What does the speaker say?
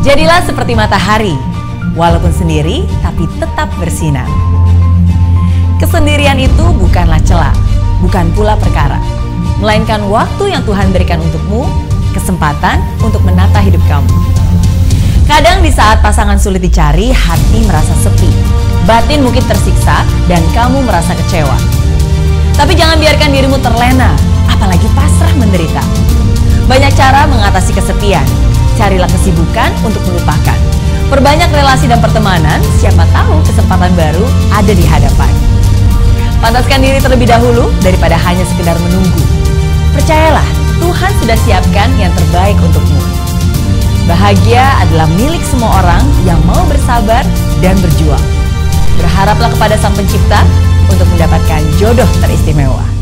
Jadilah seperti matahari, walaupun sendiri tapi tetap bersinar. Kesendirian itu bukanlah celah, bukan pula perkara, melainkan waktu yang Tuhan berikan untukmu, kesempatan untuk menata hidup kamu. Kadang di saat pasangan sulit dicari, hati merasa sepi, batin mungkin tersiksa, dan kamu merasa kecewa. Tapi jangan biarkan dirimu terlena, apalagi pasrah menderita. Banyak cara mengatasi kesepian. Carilah kesibukan untuk melupakan. Perbanyak relasi dan pertemanan, siapa tahu kesempatan baru ada di hadapan. Pantaskan diri terlebih dahulu daripada hanya sekedar menunggu. Percayalah, Tuhan sudah siapkan yang terbaik untukmu. Bahagia adalah milik semua orang yang mau bersabar dan berjuang. Berharaplah kepada Sang Pencipta untuk mendapatkan jodoh teristimewa.